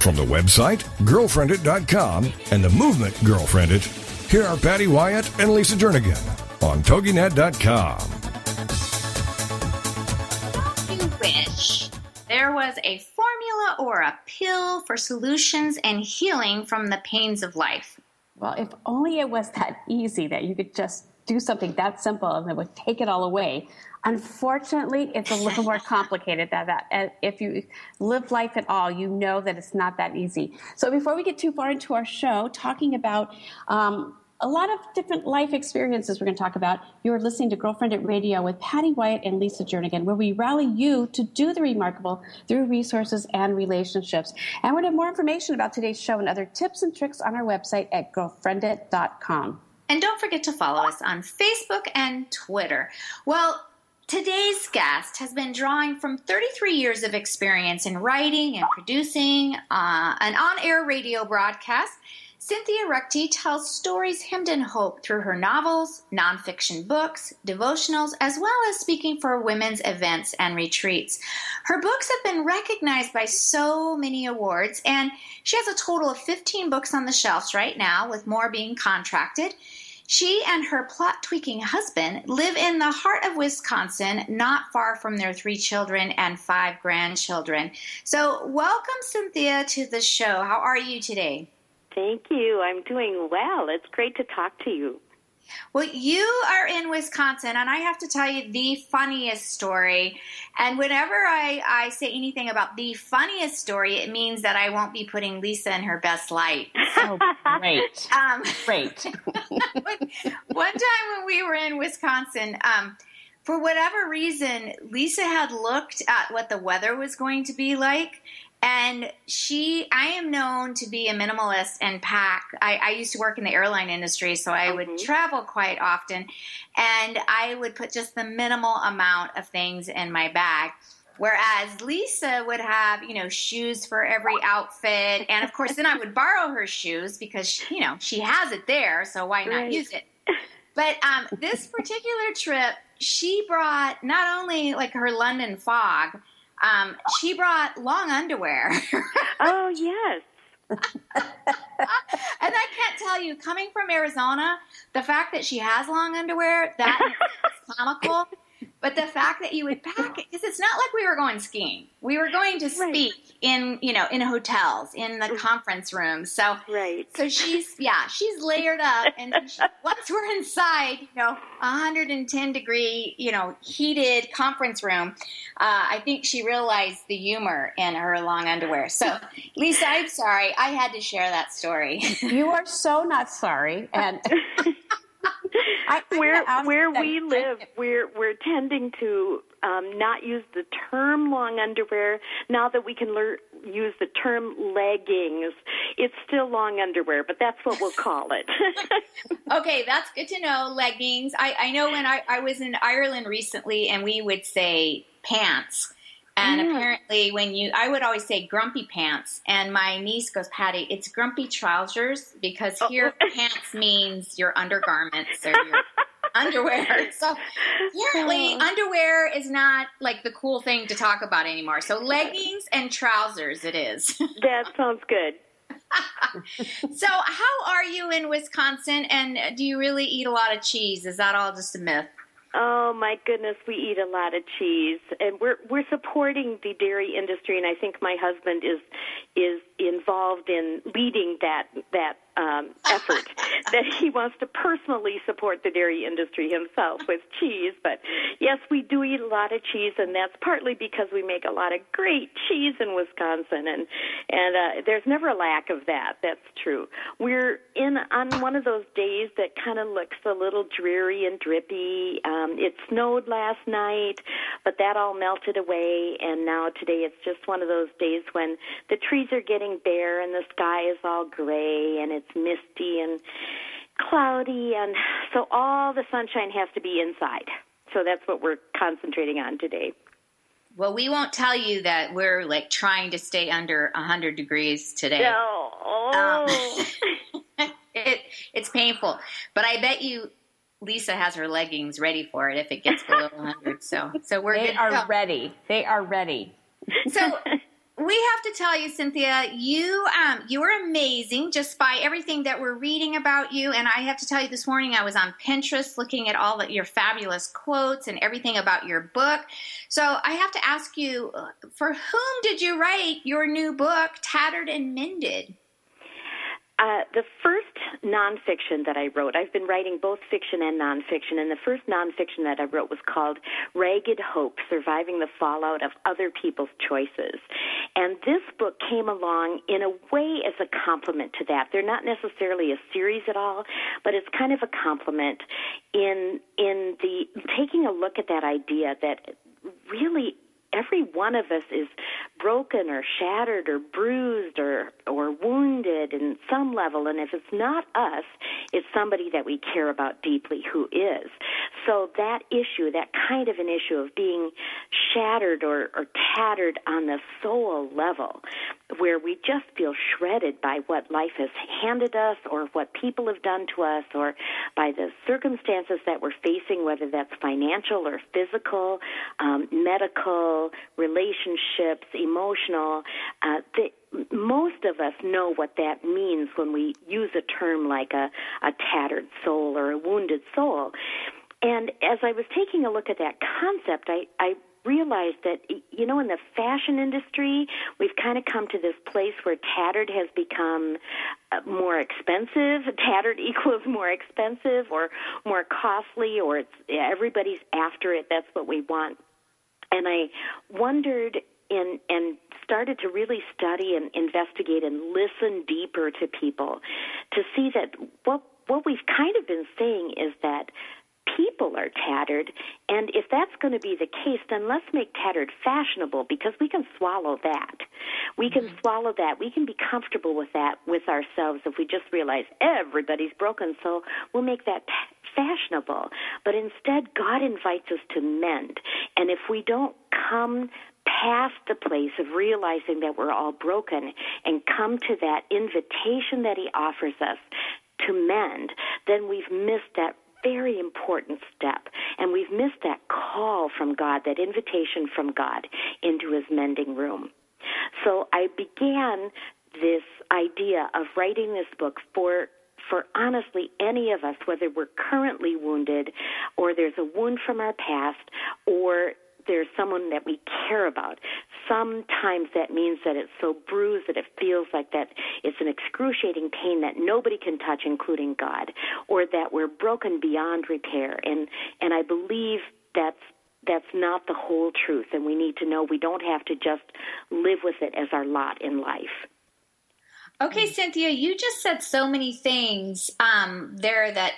From the website, girlfriendit.com, and the movement Girlfriendit, here are Patty Wyatt and Lisa Jernigan on TogiNet.com. You wish there was a formula or a pill for solutions and healing from the pains of life. Well, if only it was that easy that you could just do something that simple and it would take it all away. Unfortunately, it's a little more complicated than that. And if you live life at all, you know that it's not that easy. So before we get too far into our show, talking about um, a lot of different life experiences we're going to talk about. You're listening to Girlfriendit Radio with Patty Wyatt and Lisa Jernigan, where we rally you to do the remarkable through resources and relationships. And we're going to have more information about today's show and other tips and tricks on our website at girlfriendit.com. And don't forget to follow us on Facebook and Twitter. Well, Today's guest has been drawing from 33 years of experience in writing and producing uh, an on air radio broadcast. Cynthia Ruchti tells stories hemmed in hope through her novels, nonfiction books, devotionals, as well as speaking for women's events and retreats. Her books have been recognized by so many awards, and she has a total of 15 books on the shelves right now, with more being contracted. She and her plot tweaking husband live in the heart of Wisconsin, not far from their three children and five grandchildren. So, welcome, Cynthia, to the show. How are you today? Thank you. I'm doing well. It's great to talk to you. Well, you are in Wisconsin, and I have to tell you the funniest story. And whenever I, I say anything about the funniest story, it means that I won't be putting Lisa in her best light. Oh, great. um, great. one time when we were in Wisconsin, um, for whatever reason, Lisa had looked at what the weather was going to be like, and she, I am known to be a minimalist and pack. I, I used to work in the airline industry, so I mm-hmm. would travel quite often. And I would put just the minimal amount of things in my bag. Whereas Lisa would have, you know, shoes for every outfit. And of course, then I would borrow her shoes because, she, you know, she has it there. So why not right. use it? But um, this particular trip, she brought not only like her London fog, um, she brought long underwear. oh yes. and I can't tell you, coming from Arizona, the fact that she has long underwear that is comical. But the fact that you would pack it, because it's not like we were going skiing. We were going to speak right. in, you know, in hotels, in the conference rooms. So, right. So she's, yeah, she's layered up. And she, once we're inside, you know, 110 degree, you know, heated conference room, uh, I think she realized the humor in her long underwear. So, Lisa, I'm sorry. I had to share that story. You are so not sorry. And I, where where we live, we're we're tending to um, not use the term long underwear. Now that we can learn use the term leggings, it's still long underwear, but that's what we'll call it. okay, that's good to know. Leggings. I, I know when I, I was in Ireland recently, and we would say pants. And apparently, when you, I would always say grumpy pants. And my niece goes, Patty, it's grumpy trousers because oh. here oh. pants means your undergarments or your underwear. So apparently, oh. underwear is not like the cool thing to talk about anymore. So leggings and trousers, it is. that sounds good. so, how are you in Wisconsin? And do you really eat a lot of cheese? Is that all just a myth? Oh my goodness, we eat a lot of cheese, and we're we're supporting the dairy industry, and I think my husband is is involved in leading that that um, effort that he wants to personally support the dairy industry himself with cheese. But yes, we do eat a lot of cheese, and that's partly because we make a lot of great cheese in Wisconsin, and and uh, there's never a lack of that. That's true. We're in on one of those days that kind of looks a little dreary and drippy. Um, it snowed last night, but that all melted away, and now today it's just one of those days when the trees are getting feeling bare and the sky is all gray and it's misty and cloudy and so all the sunshine has to be inside. So that's what we're concentrating on today. Well, we won't tell you that we're like trying to stay under 100 degrees today. No. Oh. Um, it, it's painful. But I bet you Lisa has her leggings ready for it if it gets below 100. So, so we're they good. are ready. They are ready. So we have to tell you, Cynthia, you um, you are amazing just by everything that we're reading about you. And I have to tell you, this morning I was on Pinterest looking at all your fabulous quotes and everything about your book. So I have to ask you, uh, for whom did you write your new book, Tattered and Mended? Uh, the first nonfiction that I wrote, I've been writing both fiction and nonfiction, and the first nonfiction that I wrote was called Ragged Hope Surviving the Fallout of Other People's Choices. And this book came along in a way as a complement to that. They're not necessarily a series at all, but it's kind of a complement in in the taking a look at that idea that really every one of us is broken or shattered or bruised or or wounded in some level. And if it's not us it's somebody that we care about deeply who is. So that issue that kind of an issue of being shattered or, or tattered on the soul level where we just feel shredded by what life has handed us or what people have done to us or by the circumstances that we're facing, whether that's financial or physical, um, medical, relationships, emotional. Uh, the, most of us know what that means when we use a term like a, a tattered soul or a wounded soul. And as I was taking a look at that concept, I, I realized that you know in the fashion industry we've kind of come to this place where tattered has become uh, more expensive tattered equals more expensive or more costly or it's everybody's after it that's what we want and i wondered and and started to really study and investigate and listen deeper to people to see that what what we've kind of been saying is that people are tattered. And if that's going to be the case, then let's make tattered fashionable because we can swallow that. We can mm-hmm. swallow that. We can be comfortable with that with ourselves if we just realize everybody's broken. So we'll make that fashionable. But instead, God invites us to mend. And if we don't come past the place of realizing that we're all broken and come to that invitation that He offers us to mend, then we've missed that very important step. And we've missed that call from God, that invitation from God into his mending room. So I began this idea of writing this book for for honestly any of us, whether we're currently wounded or there's a wound from our past or there's someone that we care about. Sometimes that means that it's so bruised that it feels like that it's an excruciating pain that nobody can touch, including God, or that we're broken beyond repair. And and I believe that's that's not the whole truth, and we need to know we don't have to just live with it as our lot in life. Okay, Cynthia, you just said so many things um, there that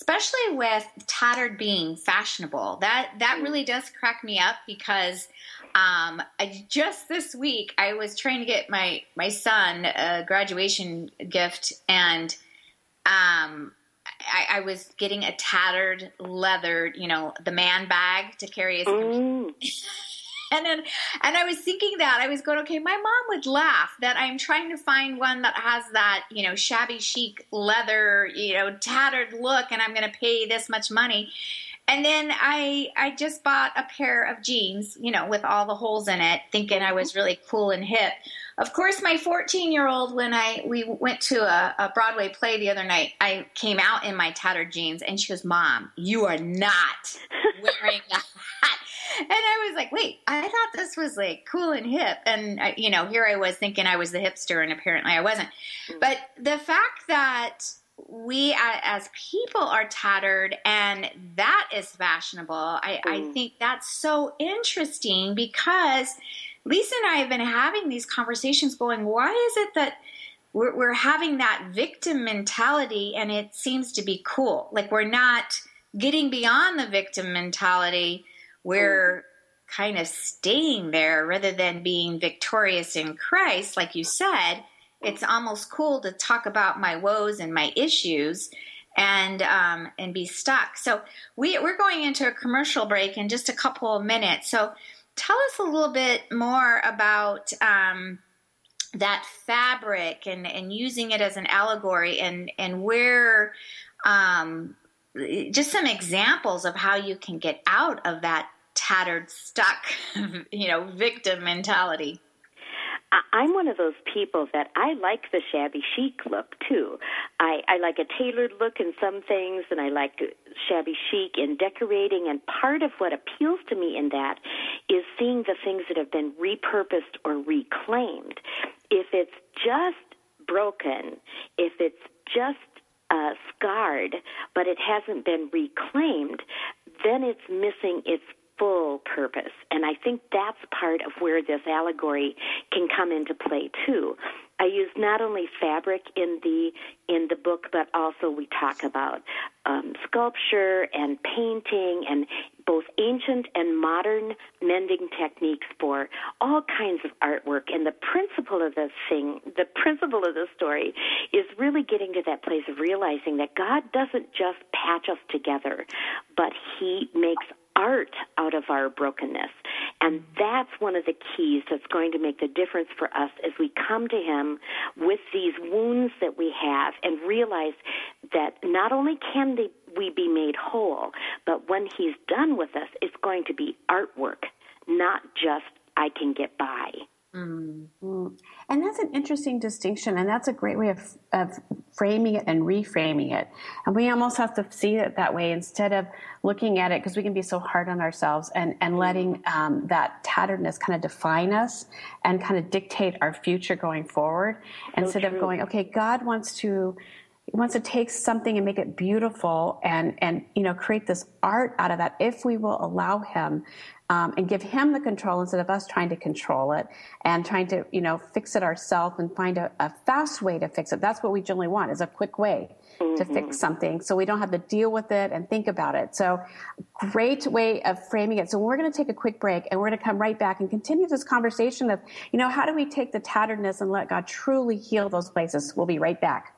especially with tattered being fashionable. That that really does crack me up because um, I, just this week I was trying to get my my son a graduation gift, and um, I, I, was getting a tattered leather, you know, the man bag to carry his. and then and I was thinking that I was going, okay, my mom would laugh that I'm trying to find one that has that you know shabby chic leather, you know, tattered look, and I'm going to pay this much money. And then I I just bought a pair of jeans, you know, with all the holes in it, thinking I was really cool and hip. Of course, my 14 year old, when I we went to a, a, Broadway play the other night, I came out in my tattered jeans, and she goes, "Mom, you are not wearing a hat." and I was like, wait, I thought this was like cool and hip. And, I, you know, here I was thinking I was the hipster, and apparently I wasn't. Mm. But the fact that we as people are tattered and that is fashionable, I, mm. I think that's so interesting because Lisa and I have been having these conversations going, why is it that we're, we're having that victim mentality and it seems to be cool? Like we're not getting beyond the victim mentality we're kind of staying there rather than being victorious in Christ, like you said, it's almost cool to talk about my woes and my issues and um, and be stuck. So we we're going into a commercial break in just a couple of minutes. So tell us a little bit more about um, that fabric and and using it as an allegory and and where um, just some examples of how you can get out of that tattered, stuck, you know, victim mentality. I'm one of those people that I like the shabby chic look too. I, I like a tailored look in some things, and I like shabby chic in decorating. And part of what appeals to me in that is seeing the things that have been repurposed or reclaimed. If it's just broken, if it's just uh, scarred, but it hasn't been reclaimed, then it's missing its full purpose. And I think that's part of where this allegory can come into play too. I use not only fabric in the in the book, but also we talk about um, sculpture and painting and both ancient and modern mending techniques for all kinds of artwork. And the principle of this thing, the principle of the story, is really getting to that place of realizing that God doesn't just patch us together, but He makes art out of our brokenness. And that's one of the keys that's going to make the difference for us as we come to Him with these wounds that we have and realize that not only can they, we be made whole, but when He's done with us, it's going to be artwork, not just I can get by. Mm-hmm. And that's an interesting distinction, and that's a great way of, of framing it and reframing it. And we almost have to see it that way instead of looking at it because we can be so hard on ourselves and, and letting um, that tatteredness kind of define us and kind of dictate our future going forward so instead true. of going, okay, God wants to he wants to take something and make it beautiful and and you know create this art out of that if we will allow him um, and give him the control instead of us trying to control it and trying to you know fix it ourselves and find a, a, fast way to fix it. That's what we generally want is a quick way mm-hmm. to fix something so we don't have to deal with it and think about it. So great way of framing it. So we're going to take a quick break and we're going to come right back and continue this conversation of you know how do we take the tatteredness and let god truly heal those places? We'll be right back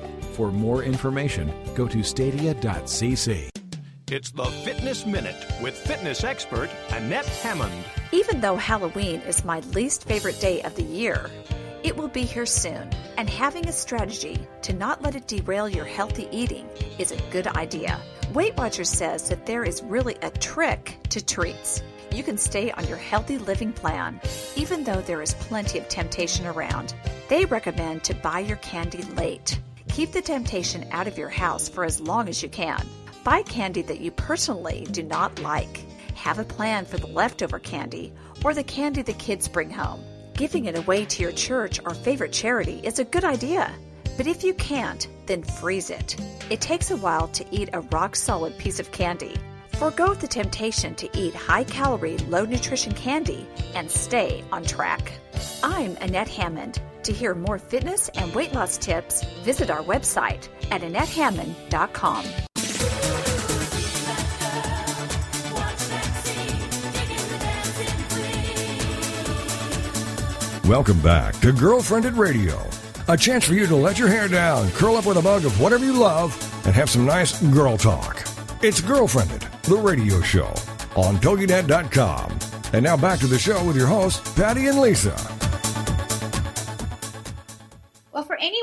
For more information, go to stadia.cc. It's the Fitness Minute with fitness expert Annette Hammond. Even though Halloween is my least favorite day of the year, it will be here soon, and having a strategy to not let it derail your healthy eating is a good idea. Weight Watchers says that there is really a trick to treats. You can stay on your healthy living plan, even though there is plenty of temptation around. They recommend to buy your candy late. Keep the temptation out of your house for as long as you can. Buy candy that you personally do not like. Have a plan for the leftover candy or the candy the kids bring home. Giving it away to your church or favorite charity is a good idea. But if you can't, then freeze it. It takes a while to eat a rock solid piece of candy. Forgo the temptation to eat high calorie, low nutrition candy and stay on track. I'm Annette Hammond. To hear more fitness and weight loss tips, visit our website at AnnetteHammond.com. Welcome back to Girlfriendit Radio. A chance for you to let your hair down, curl up with a mug of whatever you love, and have some nice girl talk. It's Girlfriendit, the radio show on TogiNet.com. And now back to the show with your hosts, Patty and Lisa.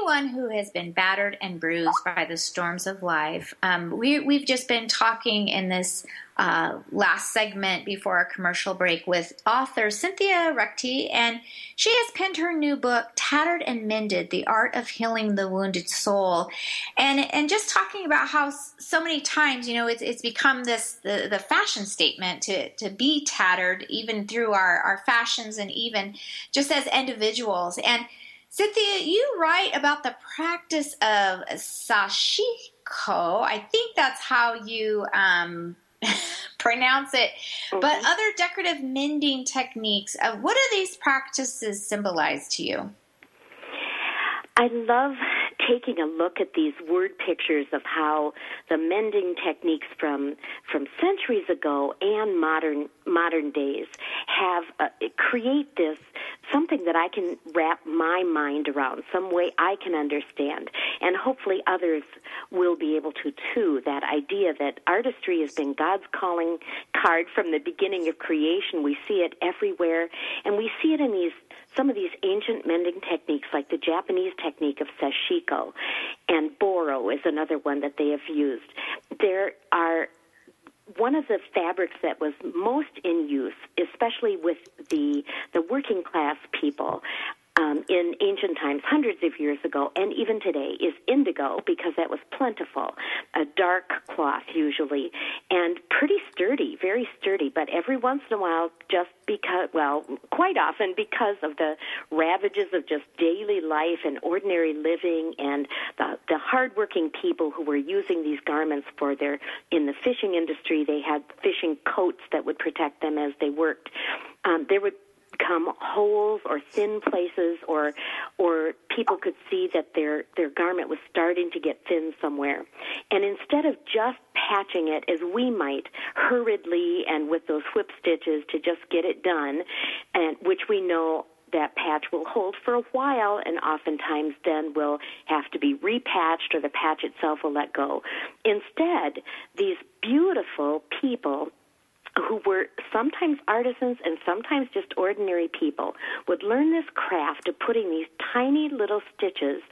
Anyone who has been battered and bruised by the storms of life, um, we, we've just been talking in this uh, last segment before our commercial break with author Cynthia Ruchti, and she has penned her new book, Tattered and Mended The Art of Healing the Wounded Soul. And, and just talking about how so many times, you know, it's, it's become this the, the fashion statement to, to be tattered, even through our, our fashions and even just as individuals. And Cynthia, you write about the practice of sashiko. I think that's how you um, pronounce it. Mm-hmm. But other decorative mending techniques, uh, what do these practices symbolize to you? I love taking a look at these word pictures of how the mending techniques from from centuries ago and modern modern days have uh, create this something that I can wrap my mind around, some way I can understand, and hopefully others will be able to too. That idea that artistry has been God's calling card from the beginning of creation. We see it everywhere, and we see it in these some of these ancient mending techniques, like the Japanese technique of sashiko, and boro is another one that they have used. There are one of the fabrics that was most in use, especially with the the working class people, um, in ancient times, hundreds of years ago, and even today, is indigo because that was plentiful. A dark cloth, usually, and pretty sturdy, very sturdy, but every once in a while, just because, well, quite often because of the ravages of just daily life and ordinary living and the, the hardworking people who were using these garments for their, in the fishing industry, they had fishing coats that would protect them as they worked. Um, there would become holes or thin places or or people could see that their their garment was starting to get thin somewhere and instead of just patching it as we might hurriedly and with those whip stitches to just get it done and which we know that patch will hold for a while and oftentimes then will have to be repatched or the patch itself will let go. Instead, these beautiful people who were sometimes artisans and sometimes just ordinary people would learn this craft of putting these tiny little stitches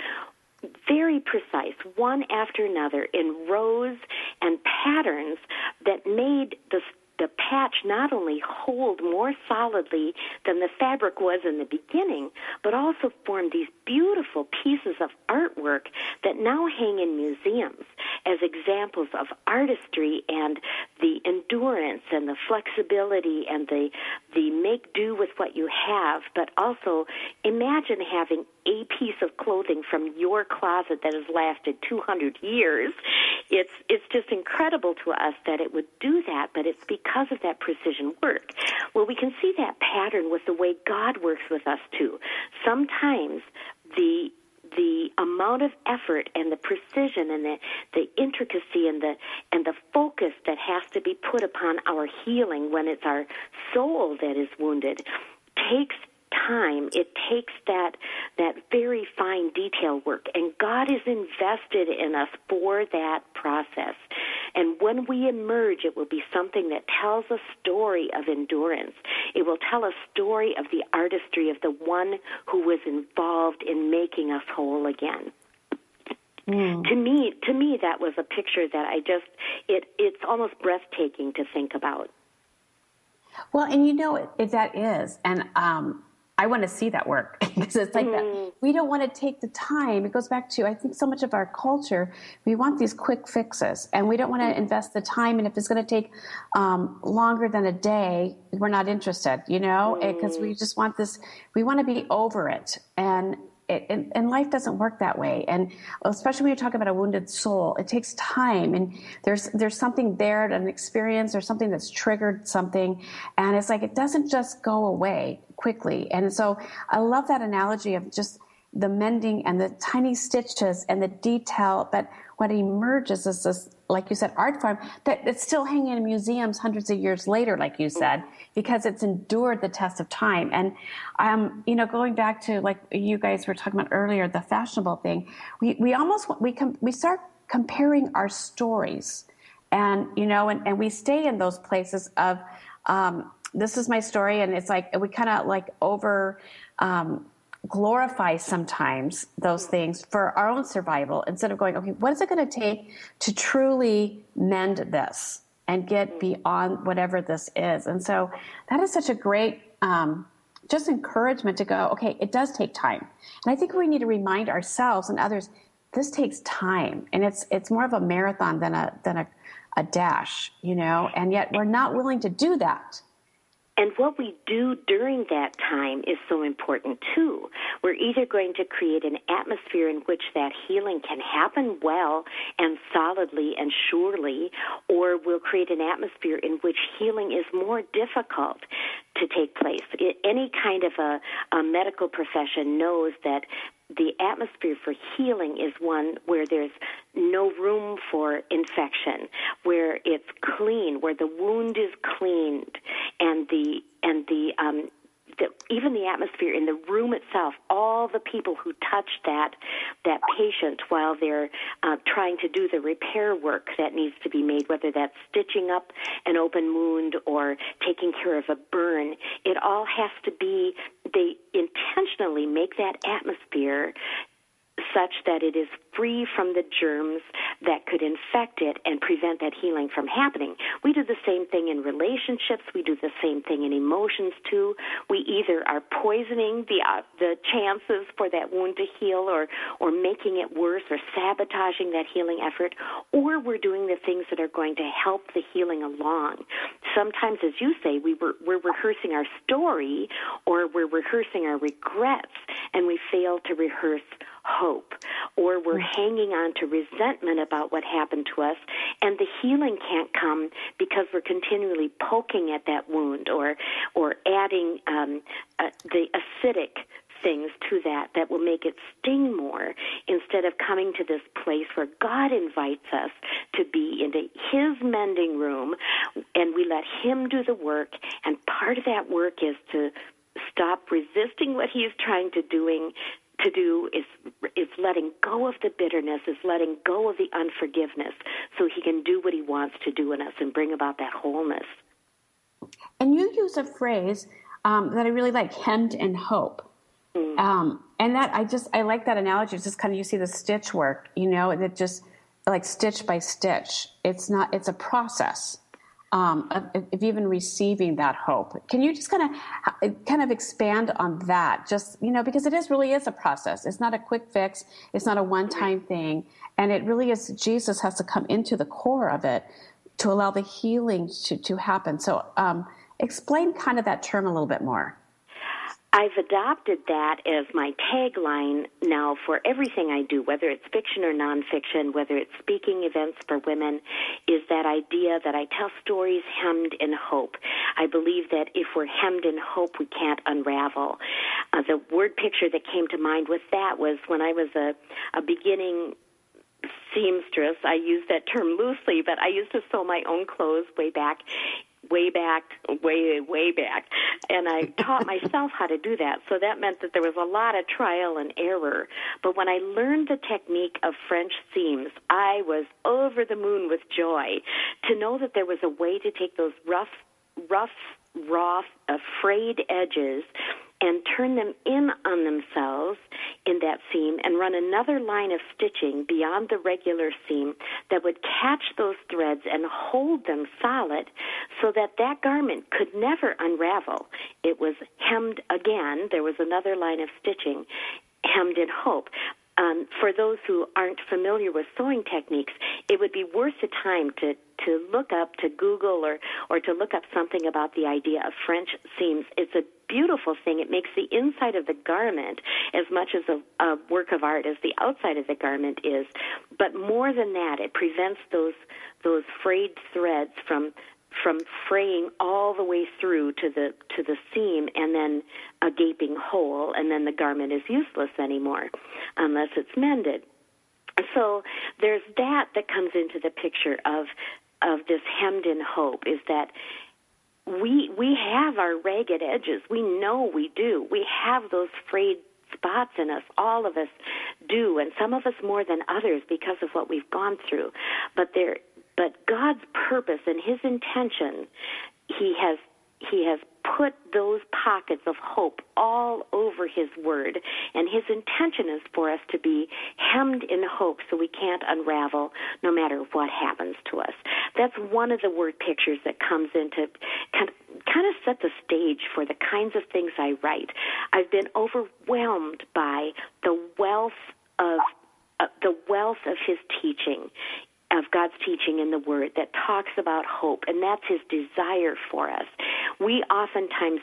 very precise, one after another, in rows and patterns that made the the patch not only hold more solidly than the fabric was in the beginning, but also form these beautiful pieces of artwork that now hang in museums as examples of artistry and the endurance and the flexibility and the the make do with what you have, but also imagine having a piece of clothing from your closet that has lasted 200 years. It's it's just incredible to us that it would do that, but it's because of that precision work. Well, we can see that pattern with the way God works with us too. Sometimes the the amount of effort and the precision and the, the intricacy and the and the focus that has to be put upon our healing when it's our soul that is wounded takes time it takes that that very fine detail work and God is invested in us for that process and when we emerge it will be something that tells a story of endurance it will tell a story of the artistry of the one who was involved in making us whole again Mm. To me, to me, that was a picture that I just it it's almost breathtaking to think about. Well, and you know it, that is, and um, I want to see that work because it's like mm. that. We don't want to take the time. It goes back to, I think, so much of our culture, we want these quick fixes and we don't want to mm. invest the time. And if it's going to take um, longer than a day, we're not interested, you know, because mm. we just want this, we want to be over it. And it, and, and, life doesn't work that way. And especially when you talk about a wounded soul, it takes time, and there's there's something there, an experience, or something that's triggered something, and it's like it doesn't just go away quickly. And so I love that analogy of just the mending and the tiny stitches and the detail, but what emerges is this, like you said, art form that it's still hanging in museums hundreds of years later, like you said, because it's endured the test of time. And, um, you know, going back to like you guys were talking about earlier, the fashionable thing, we, we almost, we, com- we start comparing our stories and, you know, and, and we stay in those places of, um, this is my story. And it's like, we kind of like over, um, glorify sometimes those things for our own survival instead of going, okay, what is it going to take to truly mend this and get beyond whatever this is? And so that is such a great, um, just encouragement to go, okay, it does take time. And I think we need to remind ourselves and others, this takes time and it's, it's more of a marathon than a, than a, a dash, you know, and yet we're not willing to do that. And what we do during that time is so important too. We're either going to create an atmosphere in which that healing can happen well and solidly and surely, or we'll create an atmosphere in which healing is more difficult to take place. Any kind of a, a medical profession knows that the atmosphere for healing is one where there's no room for infection, where it's clean, where the wound is cleaned, and the and the um, the, even the atmosphere in the room itself, all the people who touch that that patient while they're uh, trying to do the repair work that needs to be made, whether that's stitching up an open wound or taking care of a burn, it all has to be. They intentionally make that atmosphere such that it is free from the germs that could infect it and prevent that healing from happening. We do the same thing in relationships. We do the same thing in emotions too. We either are poisoning the uh, the chances for that wound to heal, or or making it worse, or sabotaging that healing effort, or we're doing the things that are going to help the healing along. Sometimes, as you say, we were, we're rehearsing our story, or we're rehearsing our regrets, and we fail to rehearse hope, or we're hanging on to resentment about what happened to us, and the healing can't come because we're continually poking at that wound or or adding um, uh, the acidic things to that that will make it sting more instead of coming to this place where God invites us to be into His mending room and we let Him do the work. And part of that work is to stop resisting what He's trying to doing to do is is letting go of the bitterness, is letting go of the unforgiveness, so he can do what he wants to do in us and bring about that wholeness. And you use a phrase um, that I really like, hemmed in hope. Mm. Um, and that I just I like that analogy. It's just kind of you see the stitch work, you know, that just like stitch by stitch. It's not. It's a process um, of, of, even receiving that hope. Can you just kind of kind of expand on that? Just you know, because it is really is a process. It's not a quick fix. It's not a one time thing, and it really is. Jesus has to come into the core of it to allow the healing to to happen. So, um, explain kind of that term a little bit more. I've adopted that as my tagline now for everything I do, whether it's fiction or nonfiction, whether it's speaking events for women, is that idea that I tell stories hemmed in hope. I believe that if we're hemmed in hope, we can't unravel. Uh, the word picture that came to mind with that was when I was a, a beginning seamstress. I use that term loosely, but I used to sew my own clothes way back way back, way, way back. And I taught myself how to do that. So that meant that there was a lot of trial and error. But when I learned the technique of French seams, I was over the moon with joy to know that there was a way to take those rough, rough, raw, frayed edges and turn them in on themselves in that seam and run another line of stitching beyond the regular seam that would catch those threads and hold them solid so that that garment could never unravel. It was hemmed again. There was another line of stitching hemmed in hope. Um, for those who aren't familiar with sewing techniques, it would be worth the time to to look up to Google or or to look up something about the idea of French seams. It's a beautiful thing. It makes the inside of the garment as much as a, a work of art as the outside of the garment is. But more than that, it prevents those those frayed threads from from fraying all the way through to the to the seam and then a gaping hole and then the garment is useless anymore unless it's mended. So there's that that comes into the picture of of this hemmed in hope is that we we have our ragged edges. We know we do. We have those frayed spots in us. All of us do and some of us more than others because of what we've gone through. But there but God's purpose and his intention he has he has put those pockets of hope all over his word. And his intention is for us to be hemmed in hope so we can't unravel no matter what happens to us. That's one of the word pictures that comes into kind of, kind of set the stage for the kinds of things i write. I've been overwhelmed by the wealth of uh, the wealth of his teaching of God's teaching in the Word that talks about hope, and that's His desire for us. We oftentimes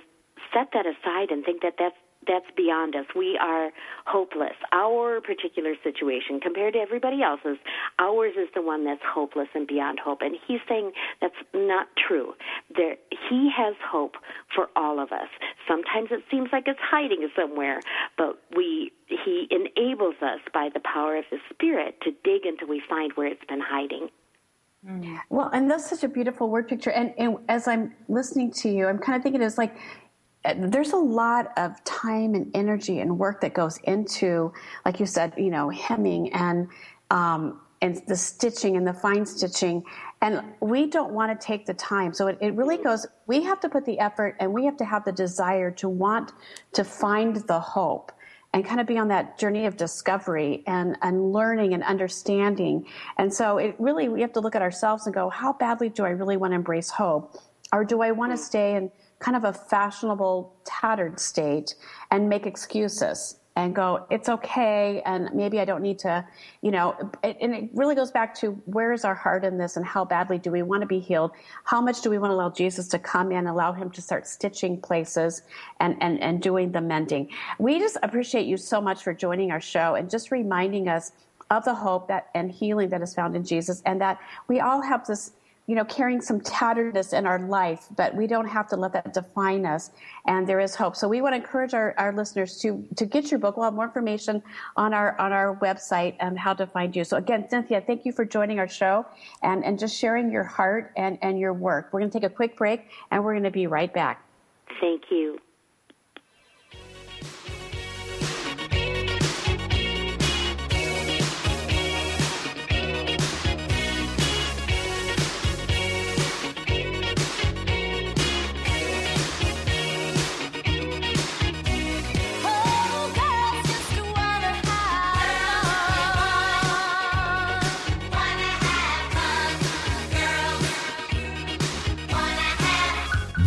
set that aside and think that that's that's beyond us. We are hopeless. Our particular situation, compared to everybody else's, ours is the one that's hopeless and beyond hope. And he's saying that's not true. There, he has hope for all of us. Sometimes it seems like it's hiding somewhere, but we he enables us by the power of his spirit to dig until we find where it's been hiding. Well, and that's such a beautiful word picture. And, and as I'm listening to you, I'm kind of thinking it's like there's a lot of time and energy and work that goes into, like you said, you know, hemming and um, and the stitching and the fine stitching. And we don't want to take the time. So it, it really goes, we have to put the effort and we have to have the desire to want to find the hope and kind of be on that journey of discovery and, and learning and understanding. And so it really, we have to look at ourselves and go, how badly do I really want to embrace hope? Or do I want to stay in kind of a fashionable, tattered state and make excuses and go, it's okay, and maybe I don't need to, you know, and it really goes back to where is our heart in this and how badly do we want to be healed? How much do we want to allow Jesus to come in, allow him to start stitching places and, and, and doing the mending? We just appreciate you so much for joining our show and just reminding us of the hope that and healing that is found in Jesus and that we all have this you know, carrying some tatteredness in our life, but we don't have to let that define us. And there is hope. So we want to encourage our, our listeners to, to get your book. We'll have more information on our, on our website and how to find you. So again, Cynthia, thank you for joining our show and, and just sharing your heart and, and your work. We're going to take a quick break and we're going to be right back. Thank you.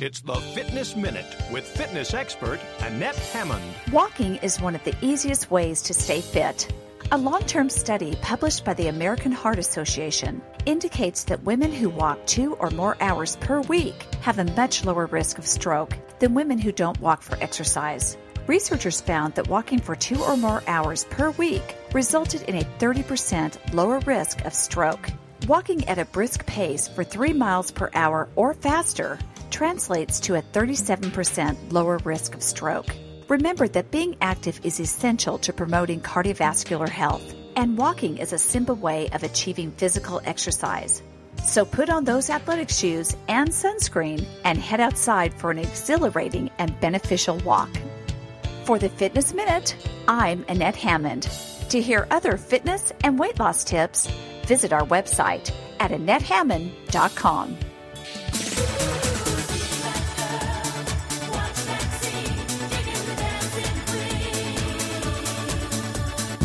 It's the Fitness Minute with fitness expert Annette Hammond. Walking is one of the easiest ways to stay fit. A long term study published by the American Heart Association indicates that women who walk two or more hours per week have a much lower risk of stroke than women who don't walk for exercise. Researchers found that walking for two or more hours per week resulted in a 30% lower risk of stroke. Walking at a brisk pace for three miles per hour or faster translates to a 37% lower risk of stroke. Remember that being active is essential to promoting cardiovascular health, and walking is a simple way of achieving physical exercise. So put on those athletic shoes and sunscreen and head outside for an exhilarating and beneficial walk. For the Fitness Minute, I'm Annette Hammond. To hear other fitness and weight loss tips, visit our website at AnnetteHammond.com.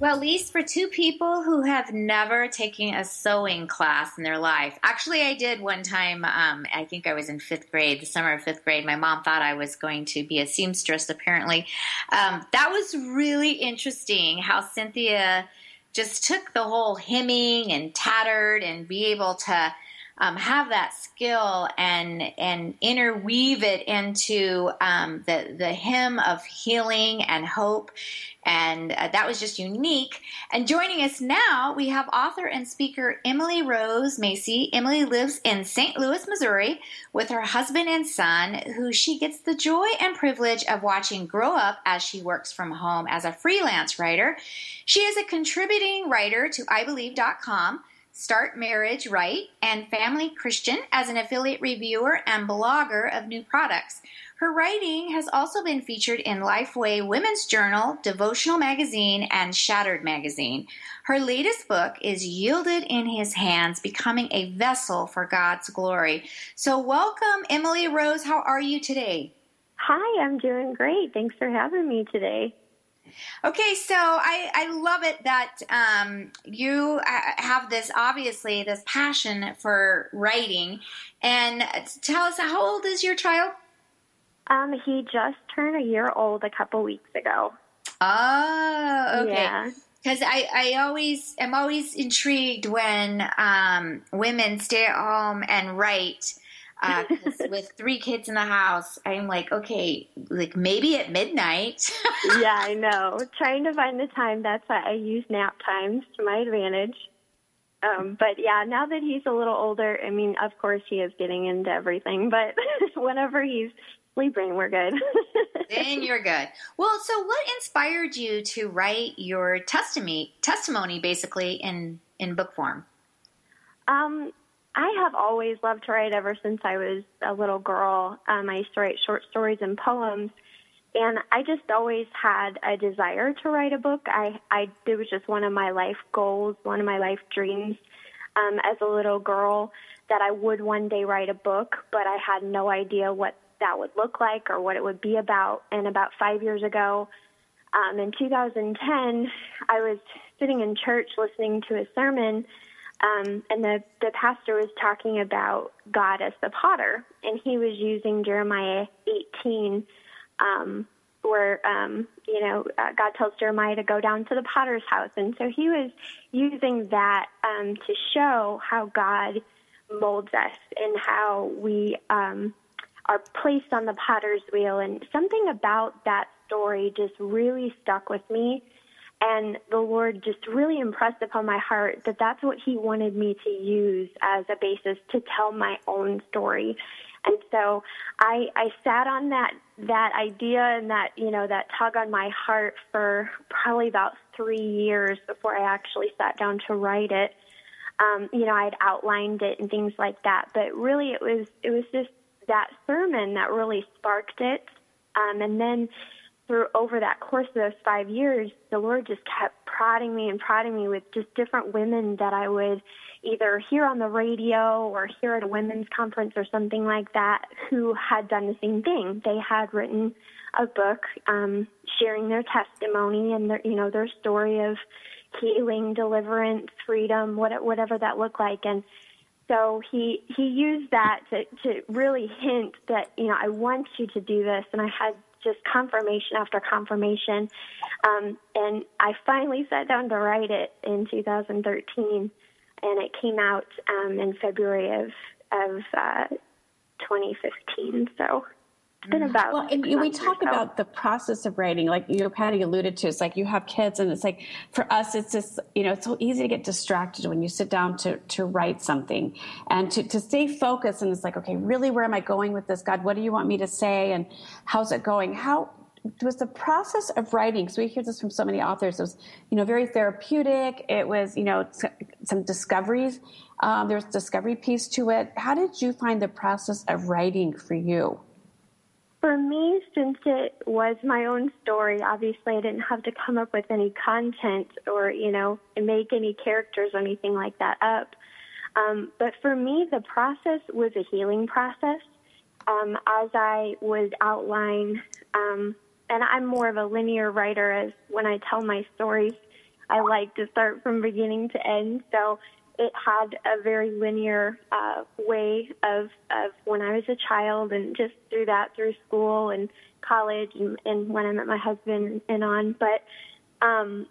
Well, Lise, for two people who have never taken a sewing class in their life, actually, I did one time. Um, I think I was in fifth grade, the summer of fifth grade. My mom thought I was going to be a seamstress, apparently. Um, that was really interesting how Cynthia just took the whole hemming and tattered and be able to um, have that skill and and interweave it into um, the the hymn of healing and hope, and uh, that was just unique. And joining us now, we have author and speaker Emily Rose Massey. Emily lives in St. Louis, Missouri, with her husband and son, who she gets the joy and privilege of watching grow up as she works from home as a freelance writer. She is a contributing writer to IBelieve.com Start Marriage Right, and Family Christian as an affiliate reviewer and blogger of new products. Her writing has also been featured in Lifeway Women's Journal, Devotional Magazine, and Shattered Magazine. Her latest book is Yielded in His Hands Becoming a Vessel for God's Glory. So, welcome, Emily Rose. How are you today? Hi, I'm doing great. Thanks for having me today. Okay, so I, I love it that um, you uh, have this obviously this passion for writing, and tell us how old is your child? Um, he just turned a year old a couple weeks ago. Oh, okay. Yeah. Because I, I always am always intrigued when um, women stay at home and write uh, with three kids in the house, I'm like, okay, like maybe at midnight. yeah, I know. Trying to find the time. That's why I use nap times to my advantage. Um, but yeah, now that he's a little older, I mean, of course he is getting into everything, but whenever he's sleeping, we're good. then you're good. Well, so what inspired you to write your testimony, testimony basically in, in book form? Um, I have always loved to write ever since I was a little girl. Um, I used to write short stories and poems, and I just always had a desire to write a book. I, I it was just one of my life goals, one of my life dreams um, as a little girl that I would one day write a book, but I had no idea what that would look like or what it would be about. And about five years ago, um, in 2010, I was sitting in church listening to a sermon um, and the, the pastor was talking about God as the potter, and he was using Jeremiah 18, um, where, um, you know, uh, God tells Jeremiah to go down to the potter's house. And so he was using that um, to show how God molds us and how we um, are placed on the potter's wheel. And something about that story just really stuck with me and the Lord just really impressed upon my heart that that's what He wanted me to use as a basis to tell my own story. And so I, I sat on that that idea and that you know that tug on my heart for probably about three years before I actually sat down to write it. Um, you know, I had outlined it and things like that, but really it was it was just that sermon that really sparked it. Um, and then through over that course of those five years, the Lord just kept prodding me and prodding me with just different women that I would either hear on the radio or hear at a women's conference or something like that who had done the same thing. They had written a book um, sharing their testimony and their, you know, their story of healing, deliverance, freedom, what, whatever that looked like. And so he he used that to to really hint that you know I want you to do this, and I had just confirmation after confirmation. Um, and I finally sat down to write it in 2013, and it came out um, in February of of uh, 2015. So it's been about well and we talk about the process of writing like you know patty alluded to it's like you have kids and it's like for us it's just you know it's so easy to get distracted when you sit down to to write something and to, to stay focused and it's like okay really where am i going with this? God what do you want me to say? And how's it going? How was the process of writing because we hear this from so many authors it was you know very therapeutic. It was you know some discoveries um, there's discovery piece to it. How did you find the process of writing for you for me since it was my own story obviously i didn't have to come up with any content or you know make any characters or anything like that up um, but for me the process was a healing process um, as i would outline um, and I'm more of a linear writer as when I tell my stories, I like to start from beginning to end. So it had a very linear uh, way of, of when I was a child and just through that through school and college and, and when I met my husband and on. But um,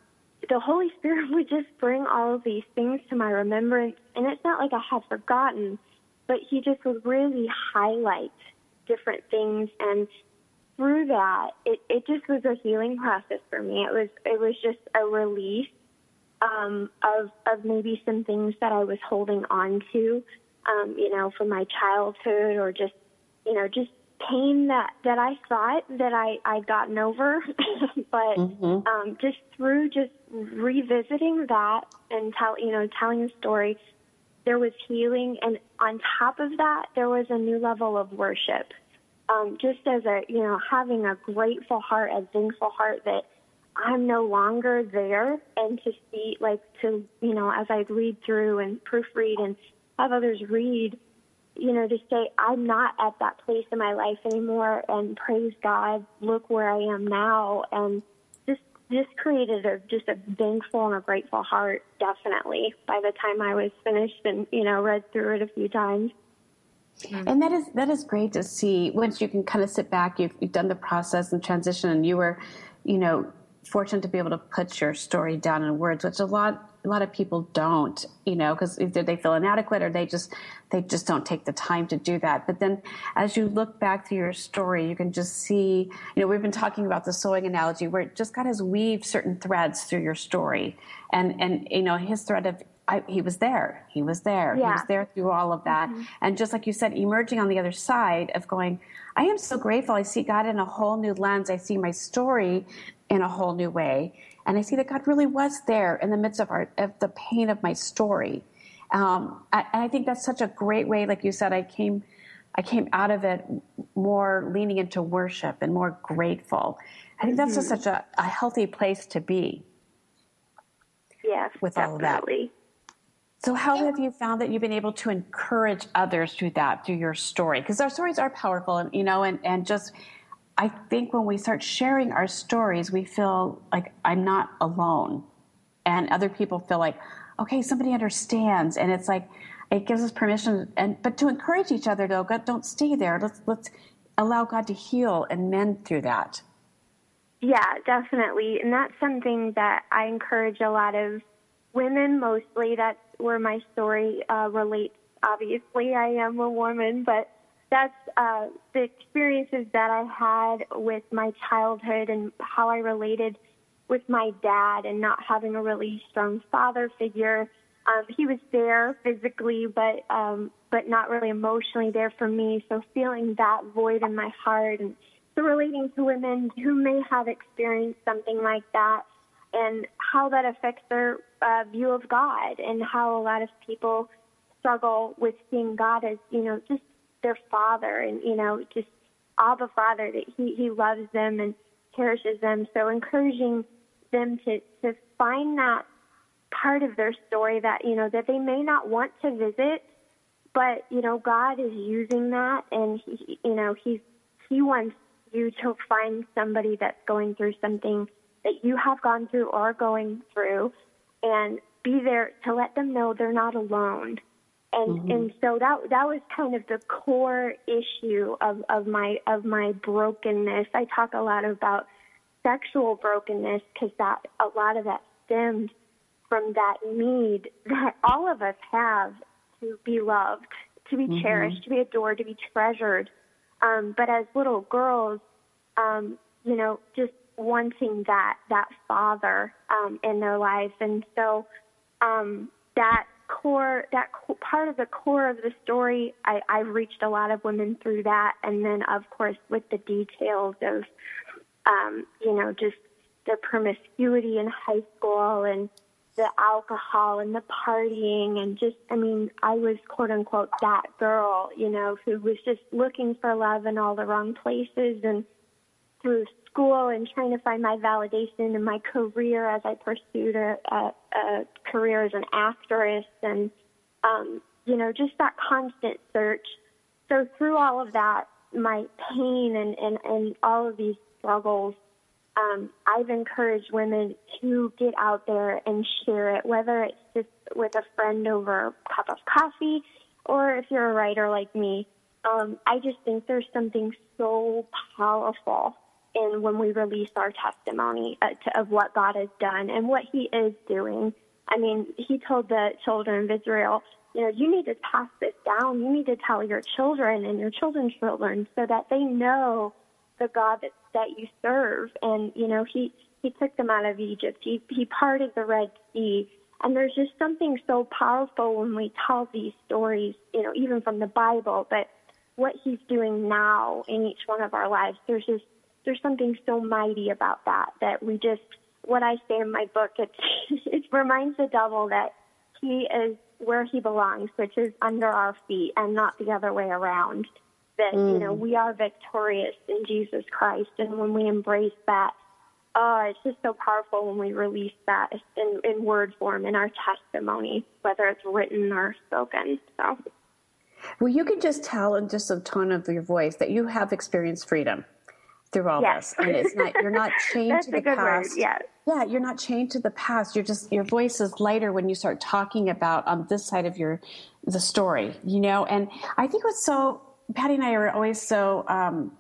the Holy Spirit would just bring all of these things to my remembrance. And it's not like I had forgotten, but He just would really highlight different things and through that, it, it just was a healing process for me. It was it was just a release um, of of maybe some things that I was holding on to, um, you know, from my childhood or just you know just pain that that I thought that I I'd gotten over, but mm-hmm. um, just through just revisiting that and tell you know telling the story, there was healing, and on top of that, there was a new level of worship. Um, just as a, you know, having a grateful heart, a thankful heart that I'm no longer there and to see, like, to, you know, as I read through and proofread and have others read, you know, to say, I'm not at that place in my life anymore and praise God, look where I am now. And just, just created a, just a thankful and a grateful heart, definitely, by the time I was finished and, you know, read through it a few times. And that is that is great to see. Once you can kind of sit back, you've, you've done the process and transition, and you were, you know, fortunate to be able to put your story down in words, which a lot a lot of people don't, you know, because either they feel inadequate or they just they just don't take the time to do that. But then, as you look back through your story, you can just see, you know, we've been talking about the sewing analogy, where it just God has weaved certain threads through your story, and and you know his thread of I, he was there. He was there. Yeah. He was there through all of that. Mm-hmm. And just like you said, emerging on the other side of going, I am so grateful. I see God in a whole new lens. I see my story in a whole new way. And I see that God really was there in the midst of, our, of the pain of my story. Um, I, and I think that's such a great way. Like you said, I came, I came out of it more leaning into worship and more grateful. I think that's mm-hmm. such a, a, healthy place to be. Yes, with definitely. all of that. So, how have you found that you've been able to encourage others through that, through your story? Because our stories are powerful, and you know, and and just, I think when we start sharing our stories, we feel like I'm not alone, and other people feel like, okay, somebody understands, and it's like, it gives us permission, and but to encourage each other, though, God, don't stay there. Let's let's allow God to heal and mend through that. Yeah, definitely, and that's something that I encourage a lot of women mostly. That's where my story uh, relates. Obviously, I am a woman, but that's uh, the experiences that I had with my childhood and how I related with my dad and not having a really strong father figure. Um, he was there physically, but um, but not really emotionally there for me. So feeling that void in my heart and so relating to women who may have experienced something like that and how that affects their uh, view of God and how a lot of people struggle with seeing God as, you know, just their father and, you know, just Abba Father, that he, he loves them and cherishes them. So encouraging them to, to find that part of their story that, you know, that they may not want to visit, but, you know, God is using that and, he, you know, he's, he wants you to find somebody that's going through something that you have gone through or going through and be there to let them know they're not alone. And mm-hmm. and so that that was kind of the core issue of, of my of my brokenness. I talk a lot about sexual brokenness because that a lot of that stemmed from that need that all of us have to be loved, to be mm-hmm. cherished, to be adored, to be treasured. Um, but as little girls, um, you know, just wanting that that father um, in their life, and so um, that core that co- part of the core of the story, I, I've reached a lot of women through that, and then of course with the details of um, you know, just the promiscuity in high school and the alcohol and the partying and just I mean I was quote unquote that girl you know who was just looking for love in all the wrong places and through school and trying to find my validation in my career as I pursued a, a, a career as an actress and um you know just that constant search so through all of that my pain and and and all of these struggles um, I've encouraged women to get out there and share it, whether it's just with a friend over a cup of coffee or if you're a writer like me. Um, I just think there's something so powerful in when we release our testimony uh, of what God has done and what He is doing. I mean, He told the children of Israel, you know, you need to pass this down. You need to tell your children and your children's children so that they know the God that that you serve. And you know, he he took them out of Egypt. He he parted the Red Sea. And there's just something so powerful when we tell these stories, you know, even from the Bible, but what he's doing now in each one of our lives, there's just there's something so mighty about that that we just what I say in my book, it's it reminds the devil that he is where he belongs, which is under our feet and not the other way around that mm. you know mm. we are victorious in Jesus Christ, and when we embrace that, oh, it's just so powerful when we release that in, in word form in our testimony, whether it's written or spoken. So. Well, you can just tell in just the tone of your voice that you have experienced freedom through all yes. this, and it's not you're not chained to the past. Word, yes. Yeah, you're not chained to the past. You're just your voice is lighter when you start talking about on this side of your the story, you know. And I think what's so Patty and I are always so um,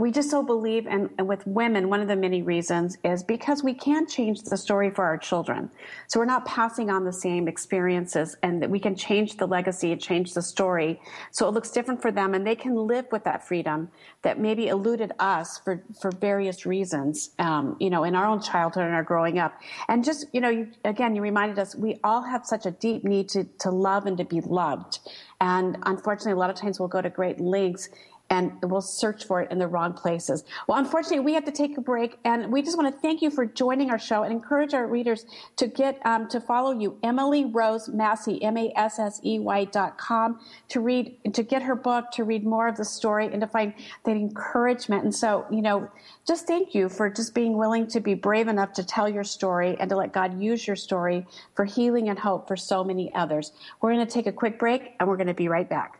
we just so believe and, with women one of the many reasons is because we can change the story for our children. So we're not passing on the same experiences and that we can change the legacy and change the story. So it looks different for them and they can live with that freedom that maybe eluded us for for various reasons um, you know in our own childhood and our growing up. And just you know you, again you reminded us we all have such a deep need to to love and to be loved. And unfortunately a lot of times we'll go to great lengths and we'll search for it in the wrong places. Well, unfortunately, we have to take a break, and we just want to thank you for joining our show and encourage our readers to get um, to follow you, Emily Rose Massey, M A S S E Y dot com, to read to get her book, to read more of the story, and to find that encouragement. And so, you know, just thank you for just being willing to be brave enough to tell your story and to let God use your story for healing and hope for so many others. We're going to take a quick break, and we're going to be right back.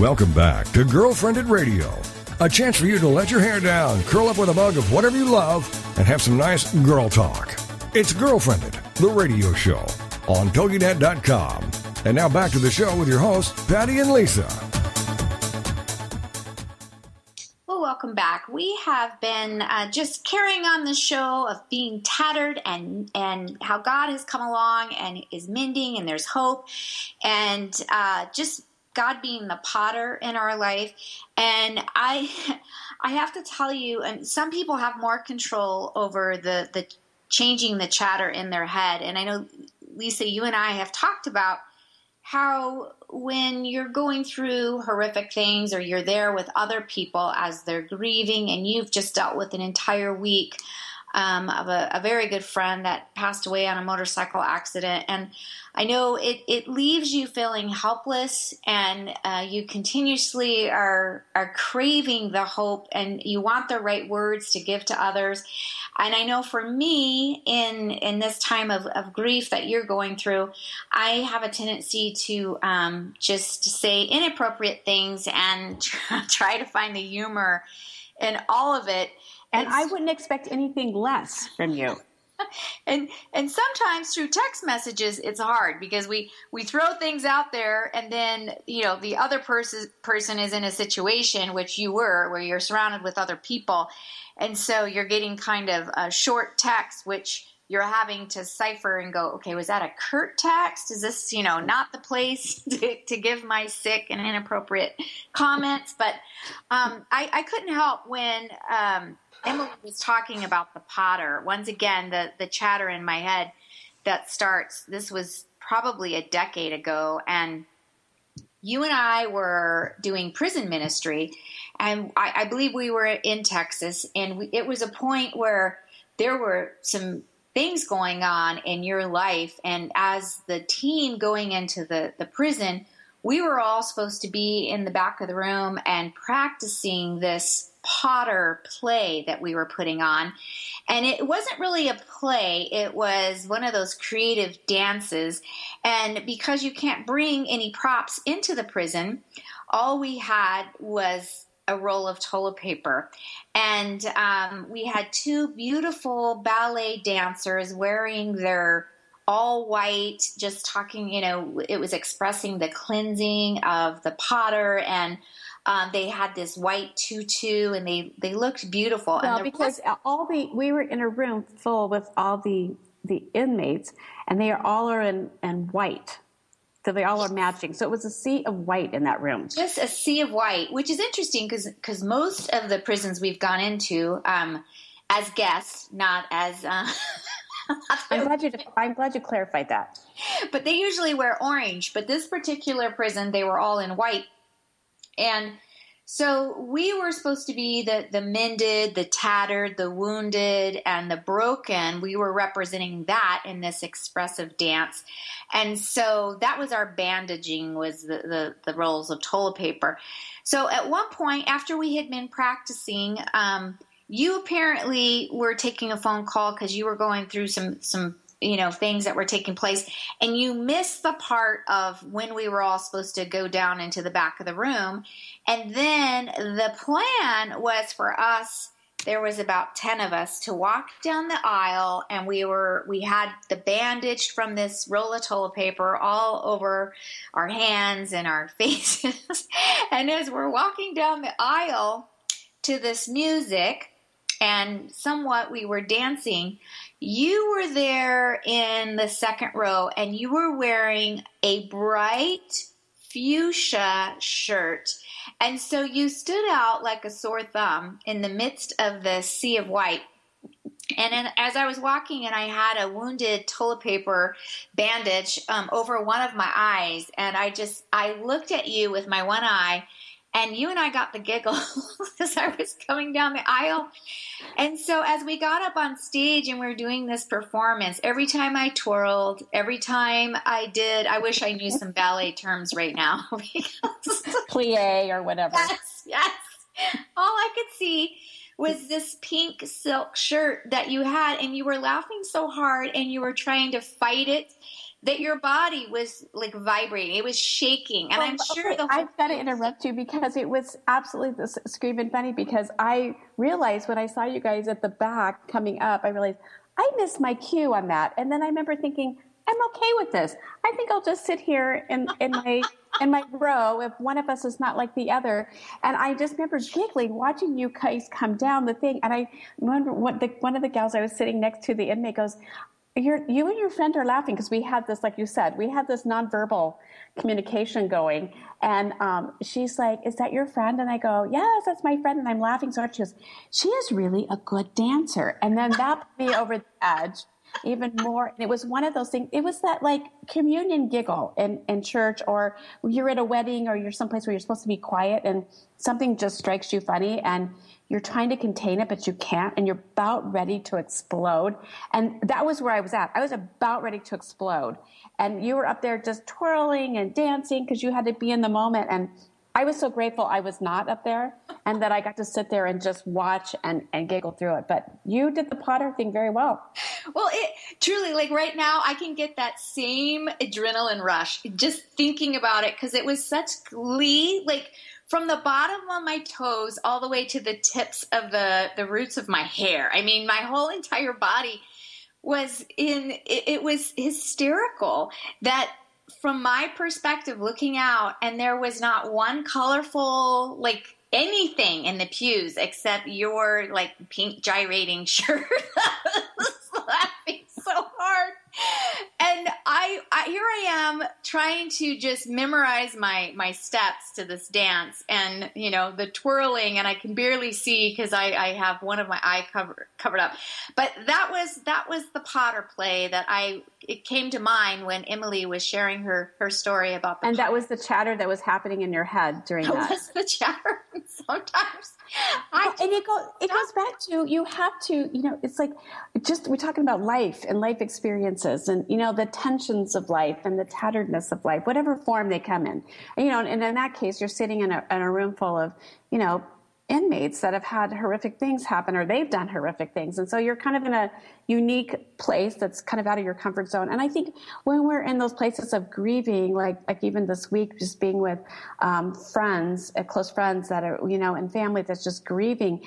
Welcome back to Girlfriendit Radio, a chance for you to let your hair down, curl up with a mug of whatever you love, and have some nice girl talk. It's Girlfriendit, the radio show on TogiNet.com. And now back to the show with your hosts, Patty and Lisa. Well, welcome back. We have been uh, just carrying on the show of being tattered and and how God has come along and is mending and there's hope and uh, just God being the potter in our life. And I I have to tell you, and some people have more control over the the changing the chatter in their head. And I know Lisa, you and I have talked about how when you're going through horrific things or you're there with other people as they're grieving and you've just dealt with an entire week um, of a, a, very good friend that passed away on a motorcycle accident. And I know it, it leaves you feeling helpless and uh, you continuously are, are craving the hope and you want the right words to give to others. And I know for me, in, in this time of, of grief that you're going through, I have a tendency to um, just say inappropriate things and try to find the humor in all of it and I wouldn't expect anything less from you. and and sometimes through text messages it's hard because we we throw things out there and then you know the other person person is in a situation which you were where you're surrounded with other people and so you're getting kind of a short text which you're having to cipher and go, okay, was that a curt text? Is this, you know, not the place to, to give my sick and inappropriate comments? But um, I, I, couldn't help when um, Emily was talking about the potter. Once again, the, the chatter in my head that starts, this was probably a decade ago, and you and I were doing prison ministry, and I, I believe we were in Texas, and we, it was a point where there were some things going on in your life. And as the team going into the, the prison, we were all supposed to be in the back of the room and practicing this Potter play that we were putting on. And it wasn't really a play, it was one of those creative dances. And because you can't bring any props into the prison, all we had was a roll of toilet paper. And um, we had two beautiful ballet dancers wearing their all white, just talking, you know, it was expressing the cleansing of the potter. And um, they had this white tutu and they, they looked beautiful. Well, because all the, we were in a room full with all the, the inmates and they are all are in, in white. So they all are matching. So it was a sea of white in that room. Just a sea of white, which is interesting because because most of the prisons we've gone into um, as guests, not as. Uh, I'm glad you. I'm glad you clarified that. But they usually wear orange. But this particular prison, they were all in white, and so we were supposed to be the, the mended, the tattered, the wounded, and the broken. We were representing that in this expressive dance. And so that was our bandaging was the, the, the rolls of toilet paper. So at one point after we had been practicing, um, you apparently were taking a phone call because you were going through some some you know things that were taking place and you miss the part of when we were all supposed to go down into the back of the room. And then the plan was for us there was about 10 of us to walk down the aisle and we were we had the bandage from this roll of toilet paper all over our hands and our faces. And as we're walking down the aisle to this music and somewhat we were dancing you were there in the second row and you were wearing a bright fuchsia shirt. And so you stood out like a sore thumb in the midst of the sea of white. And as I was walking, and I had a wounded toilet paper bandage um, over one of my eyes, and I just I looked at you with my one eye, and you and I got the giggle as I was coming down the aisle. And so as we got up on stage and we are doing this performance, every time I twirled, every time I did, I wish I knew some ballet terms right now. Plie or whatever. Yes, yes. All I could see was this pink silk shirt that you had and you were laughing so hard and you were trying to fight it that your body was like vibrating. It was shaking. And well, I'm sure okay, I've got to interrupt you because it was absolutely screaming funny because I realized when I saw you guys at the back coming up, I realized I missed my cue on that. And then I remember thinking, I'm okay with this. I think I'll just sit here in, in my in my row if one of us is not like the other. And I just remember giggling watching you guys come down the thing. And I remember what the, one of the gals I was sitting next to the inmate goes, you're, you and your friend are laughing because we had this, like you said, we had this nonverbal communication going. And um, she's like, Is that your friend? And I go, Yes, that's my friend. And I'm laughing so hard. She goes, She is really a good dancer. And then that put me over the edge even more. And it was one of those things, it was that like communion giggle in, in church, or you're at a wedding or you're someplace where you're supposed to be quiet and something just strikes you funny. And you're trying to contain it, but you can't, and you're about ready to explode. And that was where I was at. I was about ready to explode. And you were up there just twirling and dancing because you had to be in the moment. And I was so grateful I was not up there and that I got to sit there and just watch and, and giggle through it. But you did the Potter thing very well. Well, it truly, like right now, I can get that same adrenaline rush just thinking about it because it was such glee. Like, from the bottom of my toes all the way to the tips of the, the roots of my hair. I mean, my whole entire body was in, it, it was hysterical that from my perspective looking out and there was not one colorful like anything in the pews except your like pink gyrating shirt. Laughing so hard and I, I here I am trying to just memorize my my steps to this dance and you know the twirling and I can barely see because I, I have one of my eye cover, covered up but that was that was the Potter play that I it came to mind when Emily was sharing her her story about the and Potter. that was the chatter that was happening in your head during that, that. was the chatter sometimes I and it goes it goes back to you have to you know it's like just we're talking about life and life experiences and you know the tensions of life and the tatteredness of life whatever form they come in and, you know and in that case you're sitting in a, in a room full of you know inmates that have had horrific things happen or they've done horrific things. And so you're kind of in a unique place that's kind of out of your comfort zone. And I think when we're in those places of grieving, like, like even this week, just being with um, friends, uh, close friends that are, you know, and family that's just grieving,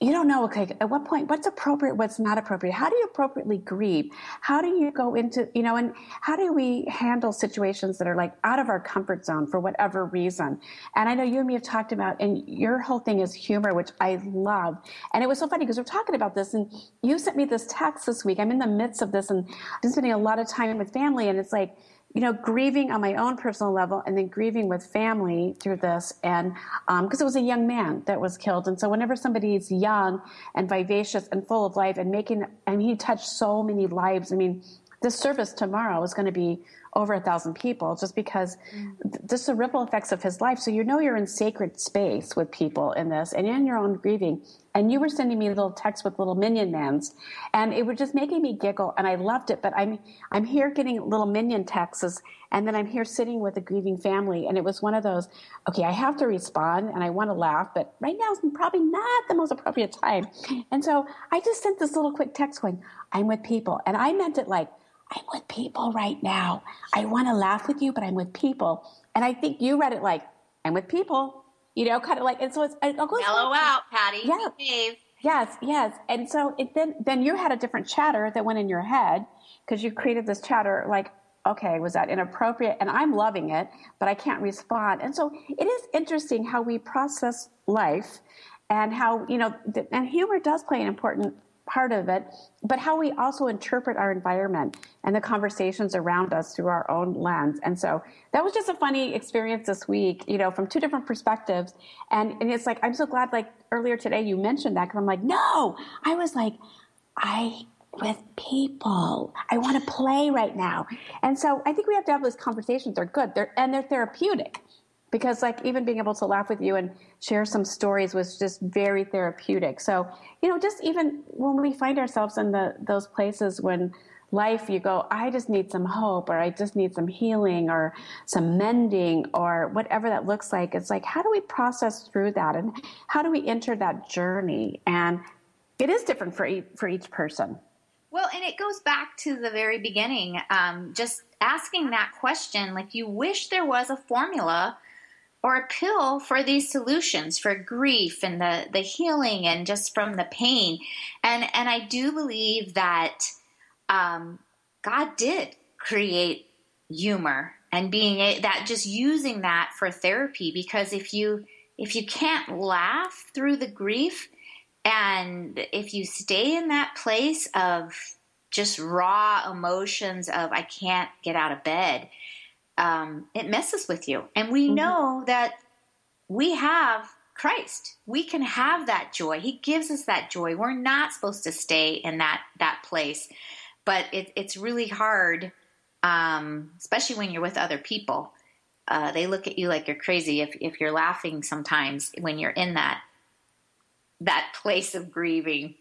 you don't know okay at what point what's appropriate what's not appropriate? How do you appropriately grieve? How do you go into you know and how do we handle situations that are like out of our comfort zone for whatever reason? And i know you and me have talked about and your whole thing is humor which i love. And it was so funny because we're talking about this and you sent me this text this week. I'm in the midst of this and i've been spending a lot of time with family and it's like you know, grieving on my own personal level and then grieving with family through this. And because um, it was a young man that was killed. And so whenever somebody is young and vivacious and full of life and making, and he touched so many lives. I mean, this service tomorrow is going to be over a thousand people just because mm. just the ripple effects of his life. So you know you're in sacred space with people in this and in your own grieving. And you were sending me little texts with little minion mans, and it was just making me giggle, and I loved it. But I'm I'm here getting little minion texts, and then I'm here sitting with a grieving family, and it was one of those. Okay, I have to respond, and I want to laugh, but right now is probably not the most appropriate time. And so I just sent this little quick text going, "I'm with people," and I meant it like I'm with people right now. I want to laugh with you, but I'm with people. And I think you read it like, I'm with people, you know, kind of like, and so it's, I'll go mellow out, Patty. Yeah. Behave. Yes, yes. And so it, then, then you had a different chatter that went in your head because you created this chatter like, okay, was that inappropriate? And I'm loving it, but I can't respond. And so it is interesting how we process life and how, you know, and humor does play an important part of it, but how we also interpret our environment and the conversations around us through our own lens. And so that was just a funny experience this week, you know, from two different perspectives. And, and it's like, I'm so glad, like earlier today, you mentioned that because I'm like, no, I was like, I with people. I want to play right now. And so I think we have to have those conversations. They're good. They're, and they're therapeutic. Because like even being able to laugh with you and share some stories was just very therapeutic. So you know just even when we find ourselves in the those places when life you go i just need some hope or i just need some healing or some mending or whatever that looks like it's like how do we process through that? And how do we enter that journey? And it is different for each, for each person. Well and it goes back to the very beginning um, just asking that question like you wish there was a formula or a pill for these solutions for grief and the, the healing and just from the pain. And, and I do believe that um, God did create humor and being a, that just using that for therapy because if you if you can't laugh through the grief and if you stay in that place of just raw emotions of I can't get out of bed um, it messes with you. And we mm-hmm. know that we have Christ. We can have that joy. He gives us that joy. We're not supposed to stay in that that place, but it, it's really hard, um, especially when you're with other people. Uh, they look at you like you're crazy if if you're laughing sometimes when you're in that that place of grieving.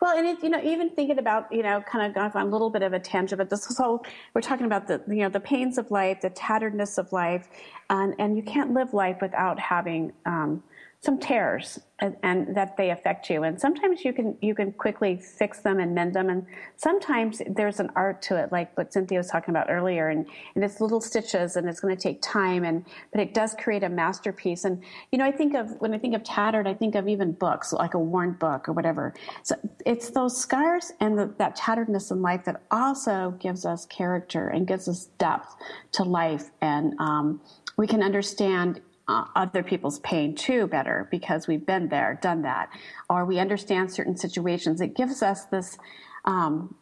Well, and it, you know, even thinking about, you know, kind of going on a little bit of a tangent, but this whole, we're talking about the, you know, the pains of life, the tatteredness of life, and, and you can't live life without having, um, some tears and, and, that they affect you. And sometimes you can you can quickly fix them and mend them. And sometimes there's an art to it like what cynthia was talking about earlier. And, and it's little stitches and it's going to take time and but it does create a masterpiece. And you know i think of when i think of tattered i think of even books like a worn book or whatever. So it's those scars and the, that tatteredness in life that also gives us character and gives us depth to life. And um, we can understand uh, other people's pain too better because we've been there, done that, or we understand certain situations. It gives us this um,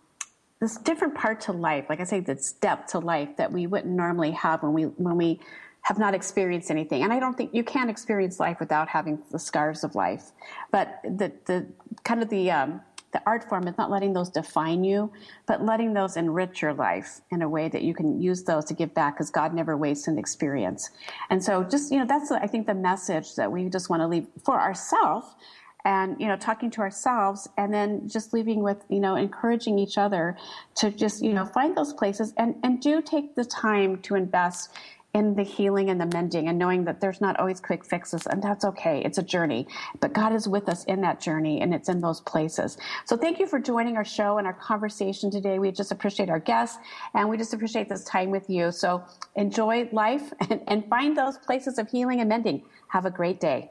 this different part to life. Like I say, this depth to life that we wouldn't normally have when we when we have not experienced anything. And I don't think you can experience life without having the scars of life. But the the kind of the um, the art form is not letting those define you, but letting those enrich your life in a way that you can use those to give back because God never wastes an experience. And so just, you know, that's, I think, the message that we just want to leave for ourselves and you know talking to ourselves and then just leaving with you know encouraging each other to just you know find those places and and do take the time to invest in the healing and the mending and knowing that there's not always quick fixes and that's okay. It's a journey, but God is with us in that journey and it's in those places. So thank you for joining our show and our conversation today. We just appreciate our guests and we just appreciate this time with you. So enjoy life and, and find those places of healing and mending. Have a great day.